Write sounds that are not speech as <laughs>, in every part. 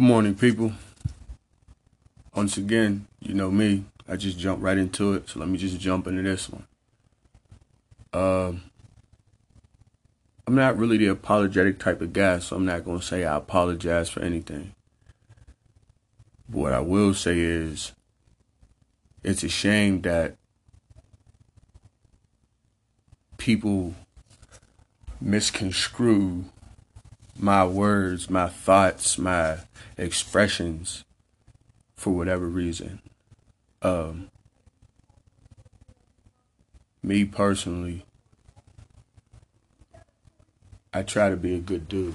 Good morning, people. Once again, you know me. I just jumped right into it, so let me just jump into this one. Um, I'm not really the apologetic type of guy, so I'm not going to say I apologize for anything. But what I will say is it's a shame that people misconstrue my words, my thoughts, my expressions for whatever reason. Um, me personally, I try to be a good dude.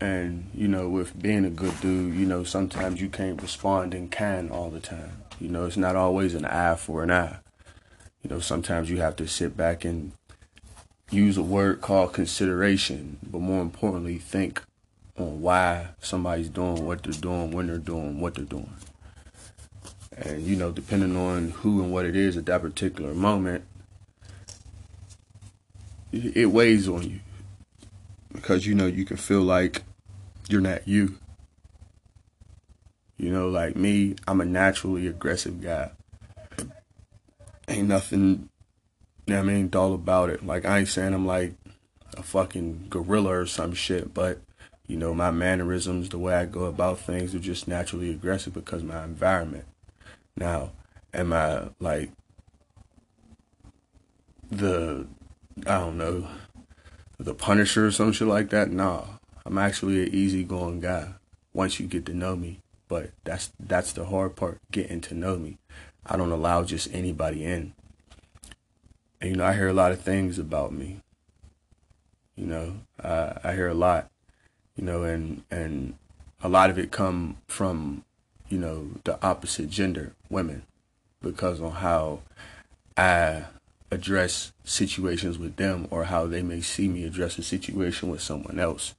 And, you know, with being a good dude, you know, sometimes you can't respond in kind all the time. You know, it's not always an eye for an eye. You know, sometimes you have to sit back and use a word called consideration, but more importantly, think on why somebody's doing what they're doing, when they're doing what they're doing. And, you know, depending on who and what it is at that particular moment, it weighs on you. Because, you know, you can feel like you're not you. You know, like me, I'm a naturally aggressive guy. Ain't nothing, you know I mean, All about it. Like, I ain't saying I'm like a fucking gorilla or some shit, but, you know, my mannerisms, the way I go about things are just naturally aggressive because my environment. Now, am I like the I don't know the Punisher or some shit like that? Nah, I'm actually an easygoing guy once you get to know me. But that's that's the hard part, getting to know me. I don't allow just anybody in. And you know, I hear a lot of things about me. You know, I, I hear a lot. You know, and and a lot of it come from you know, the opposite gender, women, because on how I address situations with them or how they may see me address a situation with someone else.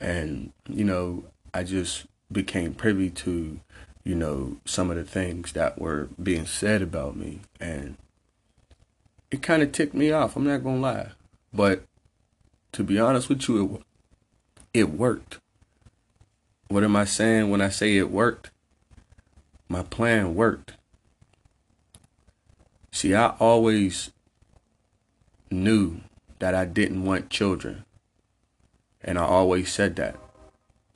And, you know, I just became privy to, you know, some of the things that were being said about me. And it kind of ticked me off. I'm not to lie. But to be honest with you, it, it worked. What am I saying when I say it worked? my plan worked. See, I always knew that I didn't want children. And I always said that.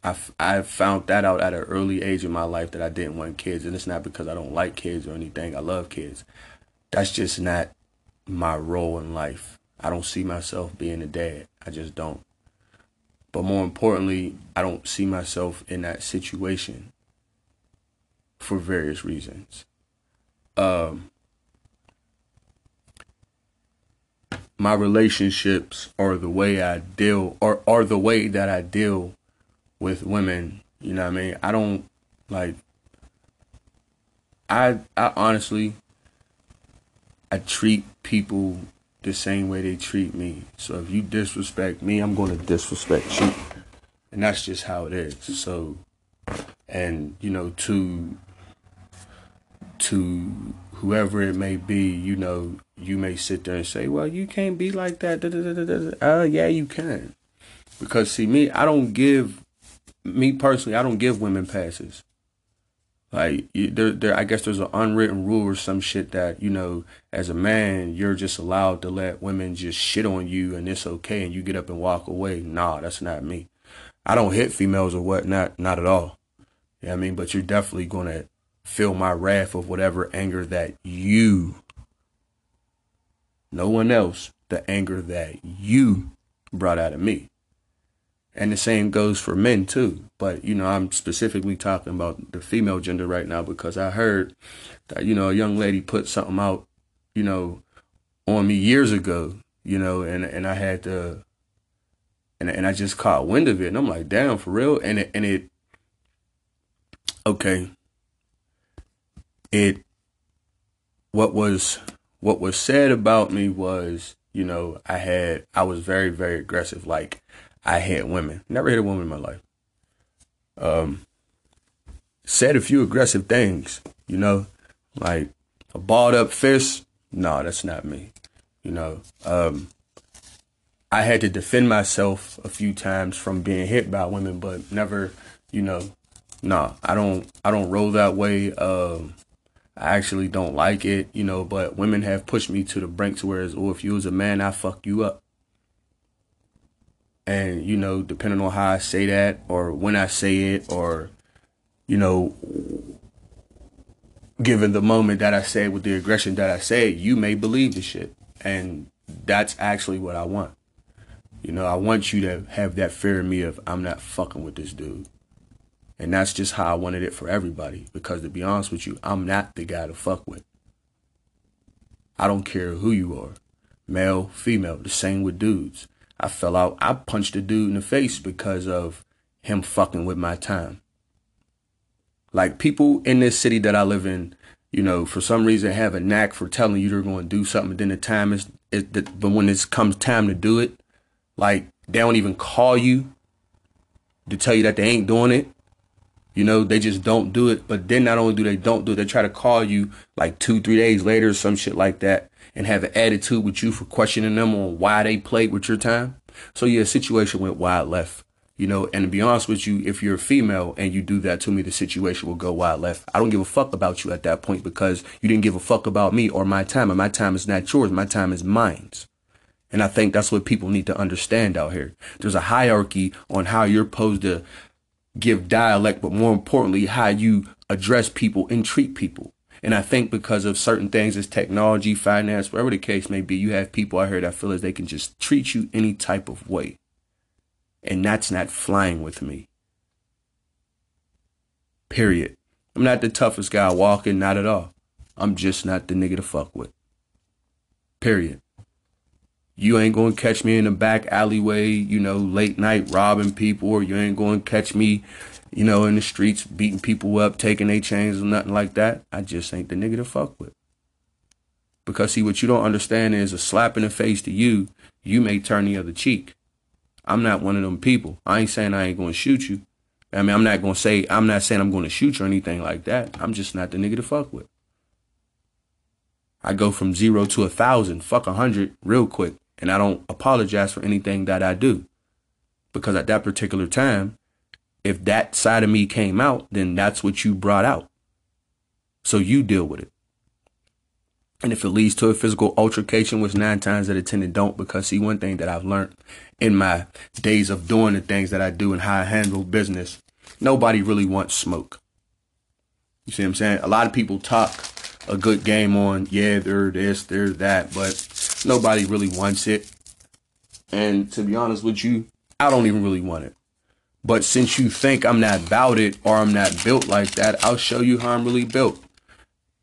I, I found that out at an early age in my life that I didn't want kids. And it's not because I don't like kids or anything. I love kids. That's just not my role in life. I don't see myself being a dad. I just don't. But more importantly, I don't see myself in that situation for various reasons. Um, my relationships are the way I deal or are the way that I deal with women. You know what I mean? I don't like I I honestly I treat people the same way they treat me. So if you disrespect me, I'm going to disrespect you. And that's just how it is. So and you know to to whoever it may be, you know, you may sit there and say, well, you can't be like that. Uh, yeah, you can. Because see, me, I don't give, me personally, I don't give women passes. Like, there, there, I guess there's an unwritten rule or some shit that, you know, as a man, you're just allowed to let women just shit on you and it's okay and you get up and walk away. Nah, that's not me. I don't hit females or whatnot, not at all. You know I mean? But you're definitely to feel my wrath of whatever anger that you, no one else, the anger that you brought out of me. And the same goes for men too. But, you know, I'm specifically talking about the female gender right now because I heard that, you know, a young lady put something out, you know, on me years ago, you know, and and I had to, and and I just caught wind of it, and I'm like, damn, for real, and it and it, okay, it, what was what was said about me was, you know, I had I was very very aggressive, like I hit women, never hit a woman in my life. Um, said a few aggressive things, you know, like a balled up fist. No, that's not me. You know, um, I had to defend myself a few times from being hit by women, but never, you know, no, I don't, I don't roll that way. Um, I actually don't like it, you know, but women have pushed me to the brink to where oh, if you was a man, I fuck you up. And, you know, depending on how I say that or when I say it or, you know, given the moment that I say it with the aggression that I say, it you may believe the shit. And that's actually what I want. You know, I want you to have that fear in me of I'm not fucking with this dude. And that's just how I wanted it for everybody. Because to be honest with you, I'm not the guy to fuck with. I don't care who you are. Male, female, the same with dudes. I fell out. I punched a dude in the face because of him fucking with my time. Like people in this city that I live in, you know, for some reason have a knack for telling you they're going to do something. Then the time is, it, but when it comes time to do it, like they don't even call you to tell you that they ain't doing it. You know, they just don't do it. But then not only do they don't do it, they try to call you like two, three days later some shit like that and have an attitude with you for questioning them on why they played with your time. So yeah, situation went wild left. You know, and to be honest with you, if you're a female and you do that to me, the situation will go wild left. I don't give a fuck about you at that point because you didn't give a fuck about me or my time. And my time is not yours. My time is mine's. And I think that's what people need to understand out here. There's a hierarchy on how you're supposed to give dialect, but more importantly, how you address people and treat people. And I think because of certain things as technology, finance, whatever the case may be, you have people out here that feel as they can just treat you any type of way. And that's not flying with me. Period. I'm not the toughest guy walking, not at all. I'm just not the nigga to fuck with. Period. You ain't gonna catch me in the back alleyway, you know, late night robbing people, or you ain't gonna catch me, you know, in the streets beating people up, taking their chains or nothing like that. I just ain't the nigga to fuck with. Because see, what you don't understand is a slap in the face to you, you may turn the other cheek. I'm not one of them people. I ain't saying I ain't gonna shoot you. I mean, I'm not gonna say I'm not saying I'm gonna shoot you or anything like that. I'm just not the nigga to fuck with. I go from zero to a thousand, fuck a hundred real quick, and I don't apologize for anything that I do. Because at that particular time, if that side of me came out, then that's what you brought out. So you deal with it. And if it leads to a physical altercation, which nine times out of ten it don't, because see, one thing that I've learned in my days of doing the things that I do and how I handle business, nobody really wants smoke. You see what I'm saying? A lot of people talk a good game on, yeah, they're this, they're that, but nobody really wants it. And to be honest with you, I don't even really want it. But since you think I'm not about it or I'm not built like that, I'll show you how I'm really built.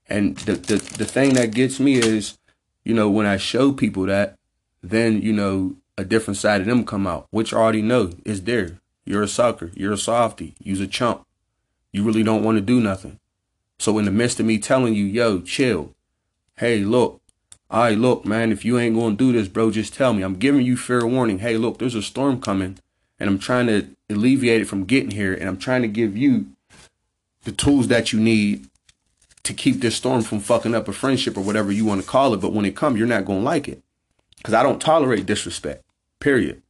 And the, the, the thing that gets me is, you know, when I show people that, then, you know, a different side of them come out, which I already know is there. You're a sucker. You're a softy. You're a chump. You really don't want to do nothing. So in the midst of me telling you, yo, chill. Hey, look. All right, look, man, if you ain't going to do this, bro, just tell me. I'm giving you fair warning. Hey, look, there's a storm coming and I'm trying to alleviate it from getting here and I'm trying to give you the tools that you need to keep this storm from fucking up a friendship or whatever you want to call it. But when it comes, you're not going to like it. Because I don't tolerate disrespect, period.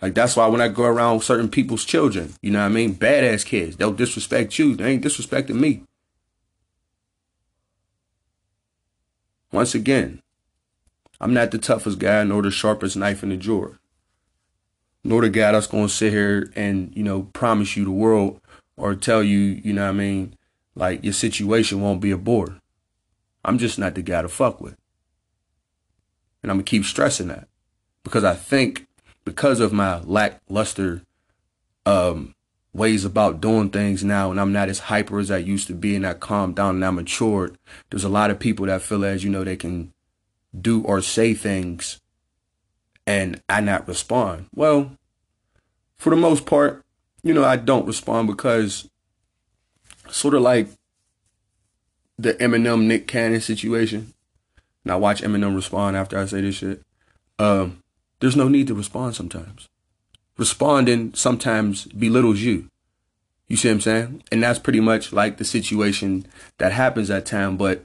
Like, that's why when I go around certain people's children, you know what I mean? Badass kids, they'll disrespect you. They ain't disrespecting me. Once again, I'm not the toughest guy nor the sharpest knife in the drawer. Nor the guy that's to sit here and, you know, promise you the world or tell you, you know what I mean, like your situation won't be a bore. I'm just not the guy to fuck with. And I'm gonna keep stressing that. Because I think because of my lackluster um, ways about doing things now and I'm not as hyper as I used to be and I calmed down and I matured, there's a lot of people that feel as, you know, they can do or say things and I not respond? Well, for the most part, you know, I don't respond because sort of like the Eminem Nick Cannon situation. And I watch Eminem respond after I say this shit. Um, there's no need to respond sometimes. Responding sometimes belittles you. You see what I'm saying? And that's pretty much like the situation that happens at time. But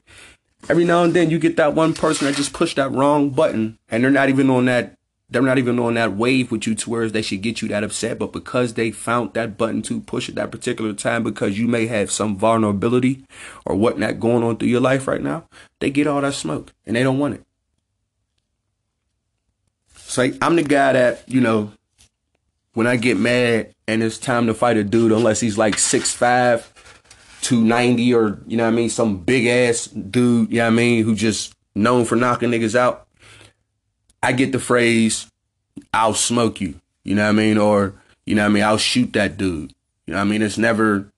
every now and then you get that one person that just pushed that wrong button and they're not even on that they're not even on that wave with you to where they should get you that upset, but because they found that button to push at that particular time because you may have some vulnerability or whatnot going on through your life right now, they get all that smoke and they don't want it. So I'm the guy that, you know, when I get mad and it's time to fight a dude, unless he's like 6'5, 290, or, you know what I mean, some big ass dude, you know what I mean, who just known for knocking niggas out, I get the phrase, I'll smoke you. You know what I mean? Or, you know what I mean? I'll shoot that dude. You know what I mean? It's never,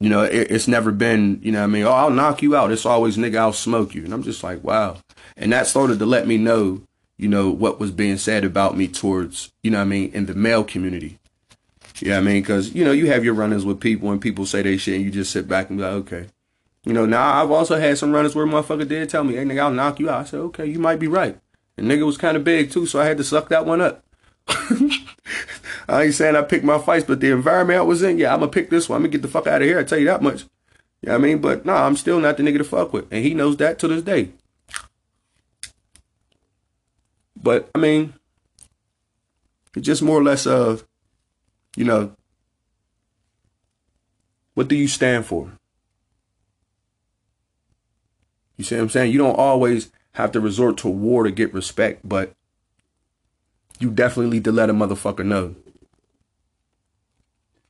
you know, it, it's never been, you know what I mean? Oh, I'll knock you out. It's always, nigga, I'll smoke you. And I'm just like, wow. And that started to let me know, you know, what was being said about me towards, you know what I mean, in the male community. You know I mean? Because, you know, you have your run-ins with people and people say they shit and you just sit back and be like, okay. You know, now I've also had some run-ins where motherfucker did tell me, hey, nigga, I'll knock you out. I said, okay, you might be right. The nigga was kind of big too, so I had to suck that one up. <laughs> I ain't saying I picked my fights, but the environment I was in, yeah, I'm gonna pick this one. I'm gonna get the fuck out of here. I tell you that much. You know what I mean? But nah, I'm still not the nigga to fuck with. And he knows that to this day. But I mean, it's just more or less of, you know, what do you stand for? You see what I'm saying? You don't always have to resort to war to get respect, but you definitely need to let a motherfucker know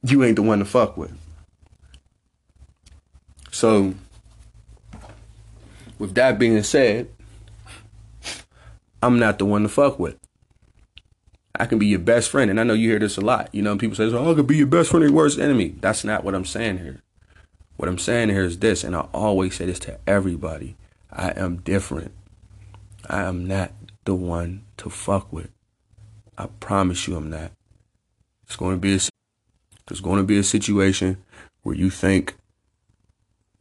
you ain't the one to fuck with. So, with that being said, I'm not the one to fuck with. I can be your best friend, and I know you hear this a lot. You know, people say, "Oh, I could be your best friend and your worst enemy." That's not what I'm saying here. What I'm saying here is this, and I always say this to everybody: I am different. I am not the one to fuck with. I promise you I'm not. It's going to be a, there's going to be a situation where you think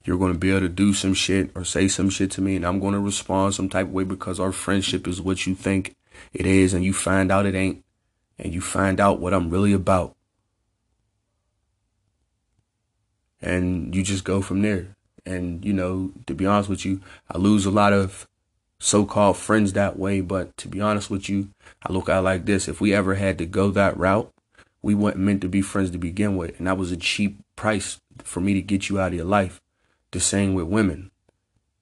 you're going to be able to do some shit or say some shit to me and I'm going to respond some type of way because our friendship is what you think it is and you find out it ain't and you find out what I'm really about. And you just go from there. And, you know, to be honest with you, I lose a lot of so-called friends that way. But to be honest with you, I look at it like this. If we ever had to go that route, we weren't meant to be friends to begin with. And that was a cheap price for me to get you out of your life. The same with women.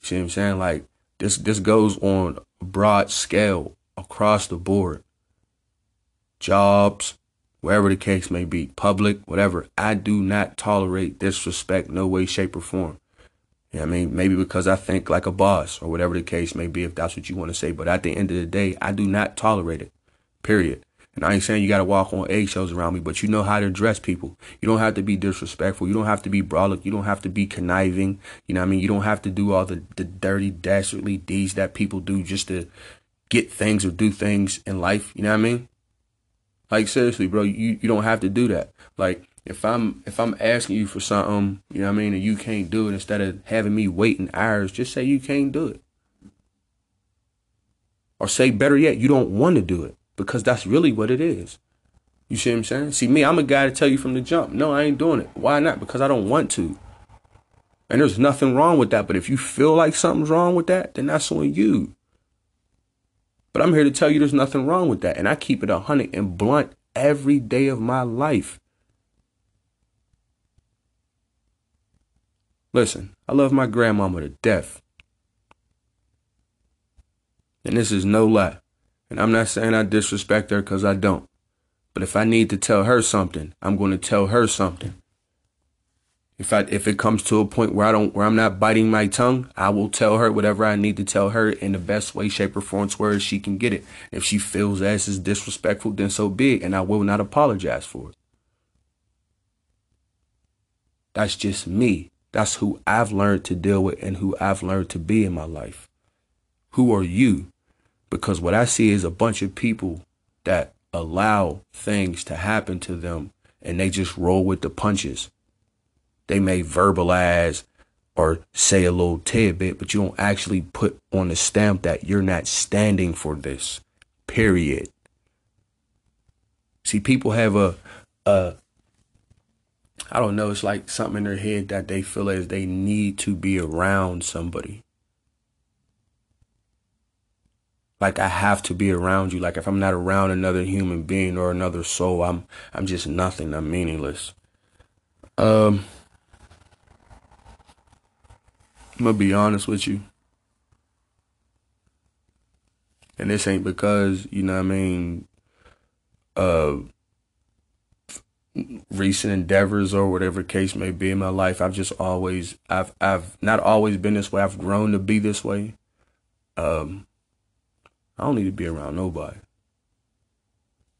You see what I'm saying? Like this, this goes on a broad scale across the board. Jobs, wherever the case may be, public, whatever. I do not tolerate disrespect, no way, shape, or form. You know I mean? Maybe because I think like a boss or whatever the case may be, if that's what you want to say. But at the end of the day, I do not tolerate it. Period. And I ain't saying you got to walk on eggshells around me, but you know how to address people. You don't have to be disrespectful. You don't have to be brolic. You don't have to be conniving. You know what I mean? You don't have to do all the, the dirty, dastardly deeds that people do just to get things or do things in life. You know what I mean? Like seriously, bro, you, you don't have to do that. Like if I'm if I'm asking you for something, you know what I mean, and you can't do it, instead of having me waiting hours, just say you can't do it. Or say better yet, you don't want to do it. Because that's really what it is. You see what I'm saying? See me, I'm a guy to tell you from the jump, no, I ain't doing it. Why not? Because I don't want to. And there's nothing wrong with that. But if you feel like something's wrong with that, then that's on you. But I'm here to tell you there's nothing wrong with that. And I keep it a hundred and blunt every day of my life. Listen, I love my grandmama to death. And this is no lie. And I'm not saying I disrespect her because I don't. But if I need to tell her something, I'm going to tell her something. If I if it comes to a point where I don't where I'm not biting my tongue, I will tell her whatever I need to tell her in the best way, shape, or form where she can get it. If she feels as is disrespectful, then so be it, and I will not apologize for it. That's just me. That's who I've learned to deal with and who I've learned to be in my life. Who are you? Because what I see is a bunch of people that allow things to happen to them and they just roll with the punches. They may verbalize or say a little tidbit, but you don't actually put on the stamp that you're not standing for this. Period. See, people have a, a, I don't know, it's like something in their head that they feel as they need to be around somebody. Like I have to be around you. Like if I'm not around another human being or another soul, I'm I'm just nothing. I'm meaningless. Um I'm gonna be honest with you. And this ain't because, you know what I mean, uh recent endeavors or whatever case may be in my life. I've just always I've I've not always been this way. I've grown to be this way. Um I don't need to be around nobody.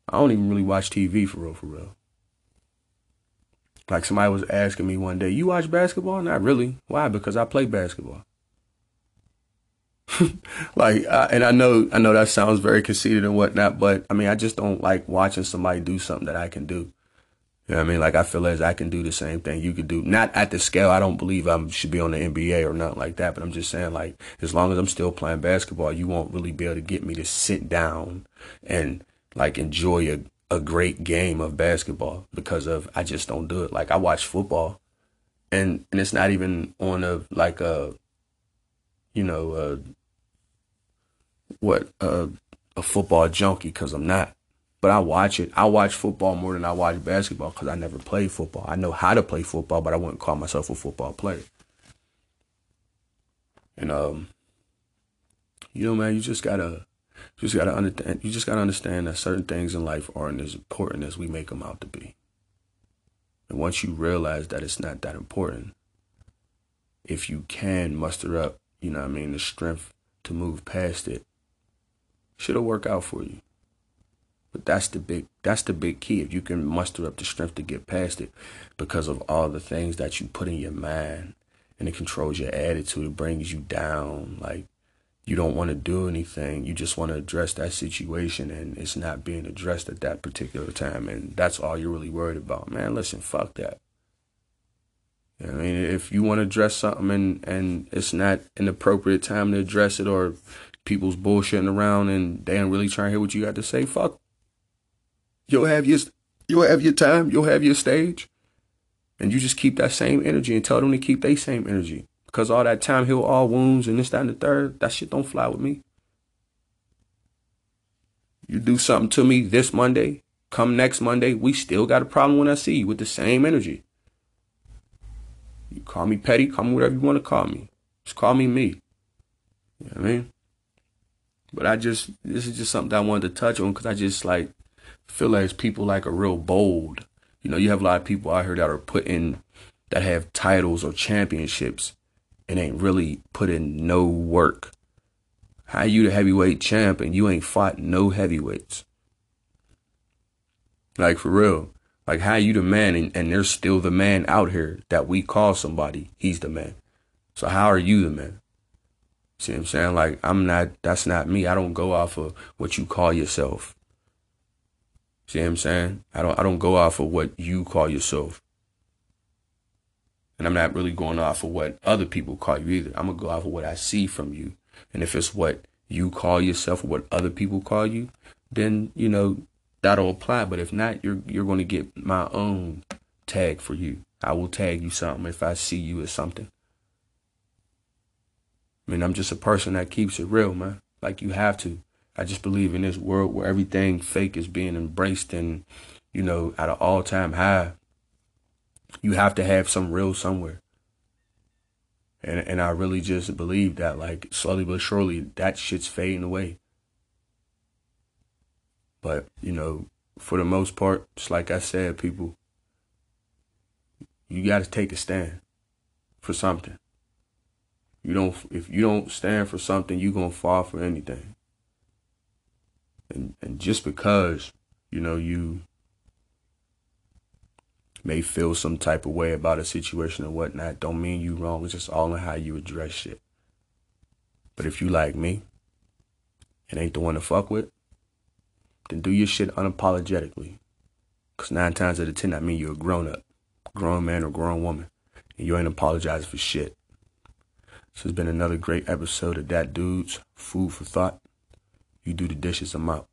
I don't even really watch TV for real for real. Like somebody was asking me one day, "You watch basketball?" Not really. Why? Because I play basketball. <laughs> like, uh, and I know, I know that sounds very conceited and whatnot, but I mean, I just don't like watching somebody do something that I can do. You know I mean? Like I feel as I can do the same thing you could do. Not at the scale. I don't believe I should be on the NBA or nothing like that. But I'm just saying, like, as long as I'm still playing basketball, you won't really be able to get me to sit down and like enjoy a, a great game of basketball because of I just don't do it. Like I watch football, and and it's not even on a like a, you know, a, what a, a football junkie because I'm not. But I watch it. I watch football more than I watch basketball because I never played football. I know how to play football, but I wouldn't call myself a football player. And um, you know, man, you just gotta you just gotta understand. You just gotta understand that certain things in life aren't as important as we make them out to be. And once you realize that it's not that important, if you can muster up, you know, I mean, the strength to move past it, shit'll work out for you. But that's the big that's the big key. If you can muster up the strength to get past it because of all the things that you put in your mind and it controls your attitude, it brings you down. Like you don't want to do anything. You just want to address that situation and it's not being addressed at that particular time and that's all you're really worried about. Man, listen, fuck that. I mean, if you want to address something and, and it's not an appropriate time to address it or people's bullshitting around and they ain't really trying to hear what you got to say, fuck You'll have your you'll have your time, you'll have your stage. And you just keep that same energy and tell them to keep their same energy. Because all that time heal all wounds and this, that, and the third, that shit don't fly with me. You do something to me this Monday, come next Monday, we still got a problem when I see you with the same energy. You call me petty, call me whatever you want to call me. Just call me me. You know what I mean? But I just, this is just something I wanted to touch on because I just like, feel as people like are real bold. You know, you have a lot of people out here that are putting that have titles or championships and ain't really put in no work. How you the heavyweight champ and you ain't fought no heavyweights? Like for real. Like how you the man and, and there's still the man out here that we call somebody, he's the man. So how are you the man? See what I'm saying? Like I'm not that's not me. I don't go off of what you call yourself. See what I'm saying? I don't I don't go off of what you call yourself. And I'm not really going off of what other people call you either. I'm gonna go off of what I see from you. And if it's what you call yourself or what other people call you, then, you know, that'll apply. But if not, you're you're gonna get my own tag for you. I will tag you something if I see you as something. I mean, I'm just a person that keeps it real, man. Like you have to. I just believe in this world where everything fake is being embraced and, you know, at an all time high. You have to have some real somewhere. And and I really just believe that like slowly but surely that shit's fading away. But, you know, for the most part, just like I said, people, you gotta take a stand for something. You don't if you don't stand for something, you're gonna fall for anything and and just because you know you may feel some type of way about a situation or whatnot don't mean you wrong it's just all in how you address shit but if you like me and ain't the one to fuck with, then do your shit unapologetically. Cause nine times out of ten, I mean you're a grown up, grown man or grown woman, and you ain't apologizing for shit. So it's been another great episode of That Dudes Food for Thought. You do the dishes, I'm out.